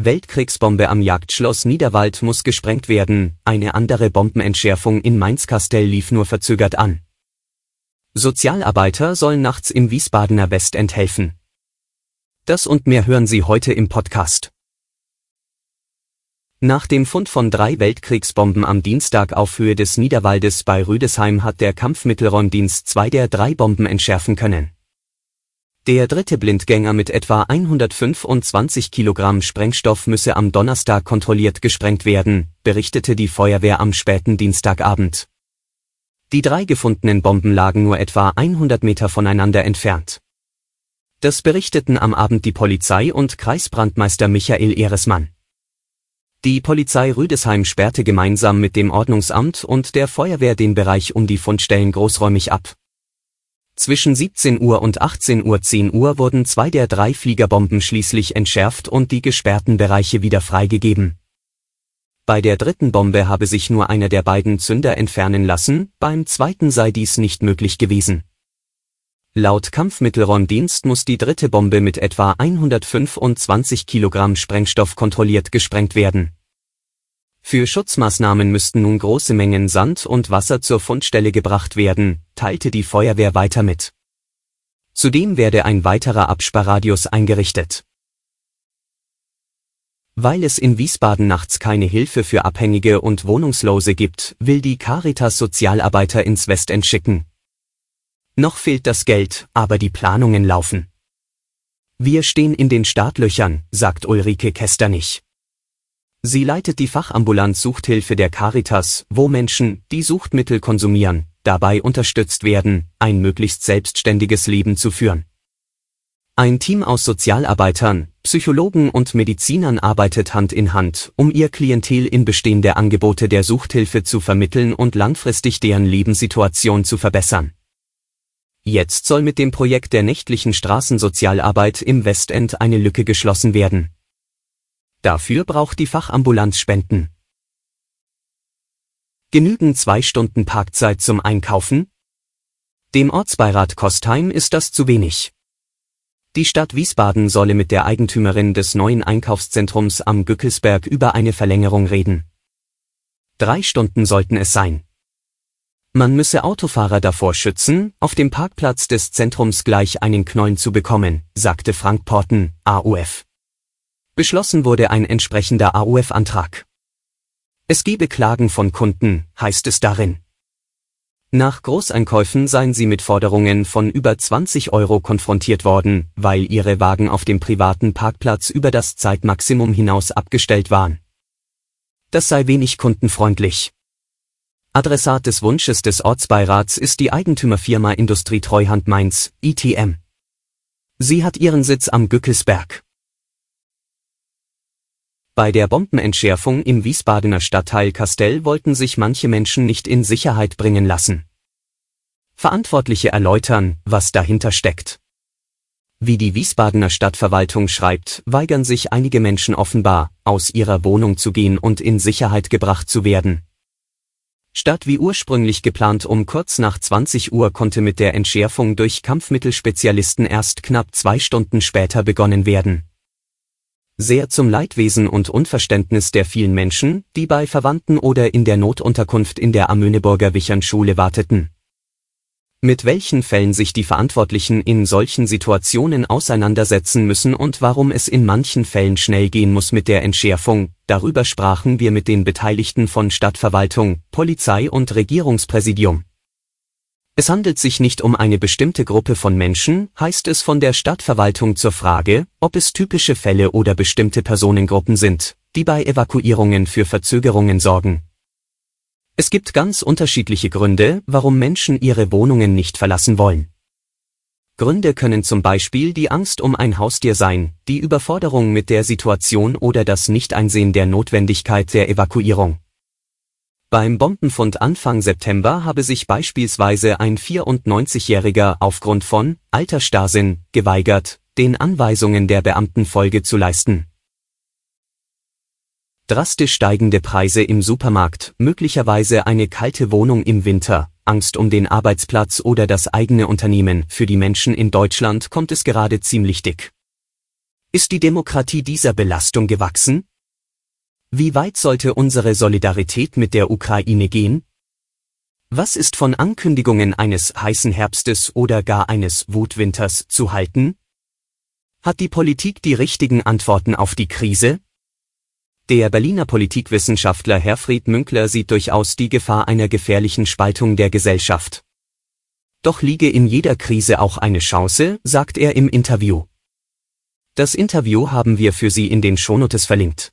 Weltkriegsbombe am Jagdschloss Niederwald muss gesprengt werden, eine andere Bombenentschärfung in Mainz-Kastell lief nur verzögert an. Sozialarbeiter sollen nachts im Wiesbadener Westend helfen. Das und mehr hören Sie heute im Podcast. Nach dem Fund von drei Weltkriegsbomben am Dienstag auf Höhe des Niederwaldes bei Rüdesheim hat der Kampfmittelräumdienst zwei der drei Bomben entschärfen können. Der dritte Blindgänger mit etwa 125 Kilogramm Sprengstoff müsse am Donnerstag kontrolliert gesprengt werden, berichtete die Feuerwehr am späten Dienstagabend. Die drei gefundenen Bomben lagen nur etwa 100 Meter voneinander entfernt. Das berichteten am Abend die Polizei und Kreisbrandmeister Michael Ehresmann. Die Polizei Rüdesheim sperrte gemeinsam mit dem Ordnungsamt und der Feuerwehr den Bereich um die Fundstellen großräumig ab. Zwischen 17 Uhr und 18 Uhr 10 Uhr wurden zwei der drei Fliegerbomben schließlich entschärft und die gesperrten Bereiche wieder freigegeben. Bei der dritten Bombe habe sich nur einer der beiden Zünder entfernen lassen, beim zweiten sei dies nicht möglich gewesen. Laut Kampfmittelräumdienst muss die dritte Bombe mit etwa 125 Kilogramm Sprengstoff kontrolliert gesprengt werden. Für Schutzmaßnahmen müssten nun große Mengen Sand und Wasser zur Fundstelle gebracht werden, teilte die Feuerwehr weiter mit. Zudem werde ein weiterer Absperrradius eingerichtet. Weil es in Wiesbaden nachts keine Hilfe für Abhängige und Wohnungslose gibt, will die Caritas Sozialarbeiter ins Westend schicken. Noch fehlt das Geld, aber die Planungen laufen. Wir stehen in den Startlöchern, sagt Ulrike Kesternich. Sie leitet die Fachambulanz Suchthilfe der Caritas, wo Menschen, die Suchtmittel konsumieren, dabei unterstützt werden, ein möglichst selbstständiges Leben zu führen. Ein Team aus Sozialarbeitern, Psychologen und Medizinern arbeitet Hand in Hand, um ihr Klientel in bestehende Angebote der Suchthilfe zu vermitteln und langfristig deren Lebenssituation zu verbessern. Jetzt soll mit dem Projekt der nächtlichen Straßensozialarbeit im Westend eine Lücke geschlossen werden. Dafür braucht die Fachambulanz Spenden. Genügen zwei Stunden Parkzeit zum Einkaufen? Dem Ortsbeirat Kostheim ist das zu wenig. Die Stadt Wiesbaden solle mit der Eigentümerin des neuen Einkaufszentrums am Gückelsberg über eine Verlängerung reden. Drei Stunden sollten es sein. Man müsse Autofahrer davor schützen, auf dem Parkplatz des Zentrums gleich einen Knollen zu bekommen, sagte Frank Porten, AUF. Beschlossen wurde ein entsprechender AUF-Antrag. Es gebe Klagen von Kunden, heißt es darin. Nach Großeinkäufen seien sie mit Forderungen von über 20 Euro konfrontiert worden, weil ihre Wagen auf dem privaten Parkplatz über das Zeitmaximum hinaus abgestellt waren. Das sei wenig kundenfreundlich. Adressat des Wunsches des Ortsbeirats ist die Eigentümerfirma Industrie Treuhand Mainz, ITM. Sie hat ihren Sitz am Gückelsberg. Bei der Bombenentschärfung im Wiesbadener Stadtteil Kastell wollten sich manche Menschen nicht in Sicherheit bringen lassen. Verantwortliche erläutern, was dahinter steckt. Wie die Wiesbadener Stadtverwaltung schreibt, weigern sich einige Menschen offenbar, aus ihrer Wohnung zu gehen und in Sicherheit gebracht zu werden. Statt wie ursprünglich geplant um kurz nach 20 Uhr konnte mit der Entschärfung durch Kampfmittelspezialisten erst knapp zwei Stunden später begonnen werden sehr zum Leidwesen und Unverständnis der vielen Menschen, die bei Verwandten oder in der Notunterkunft in der Amöneburger Wichernschule warteten. Mit welchen Fällen sich die Verantwortlichen in solchen Situationen auseinandersetzen müssen und warum es in manchen Fällen schnell gehen muss mit der Entschärfung, darüber sprachen wir mit den Beteiligten von Stadtverwaltung, Polizei und Regierungspräsidium. Es handelt sich nicht um eine bestimmte Gruppe von Menschen, heißt es von der Stadtverwaltung zur Frage, ob es typische Fälle oder bestimmte Personengruppen sind, die bei Evakuierungen für Verzögerungen sorgen. Es gibt ganz unterschiedliche Gründe, warum Menschen ihre Wohnungen nicht verlassen wollen. Gründe können zum Beispiel die Angst um ein Haustier sein, die Überforderung mit der Situation oder das Nichteinsehen der Notwendigkeit der Evakuierung. Beim Bombenfund Anfang September habe sich beispielsweise ein 94-Jähriger aufgrund von Altersstarrsinn geweigert, den Anweisungen der Beamten Folge zu leisten. Drastisch steigende Preise im Supermarkt, möglicherweise eine kalte Wohnung im Winter, Angst um den Arbeitsplatz oder das eigene Unternehmen, für die Menschen in Deutschland kommt es gerade ziemlich dick. Ist die Demokratie dieser Belastung gewachsen? Wie weit sollte unsere Solidarität mit der Ukraine gehen? Was ist von Ankündigungen eines heißen Herbstes oder gar eines Wutwinters zu halten? Hat die Politik die richtigen Antworten auf die Krise? Der Berliner Politikwissenschaftler Herfried Münkler sieht durchaus die Gefahr einer gefährlichen Spaltung der Gesellschaft. Doch liege in jeder Krise auch eine Chance, sagt er im Interview. Das Interview haben wir für Sie in den Shownotes verlinkt.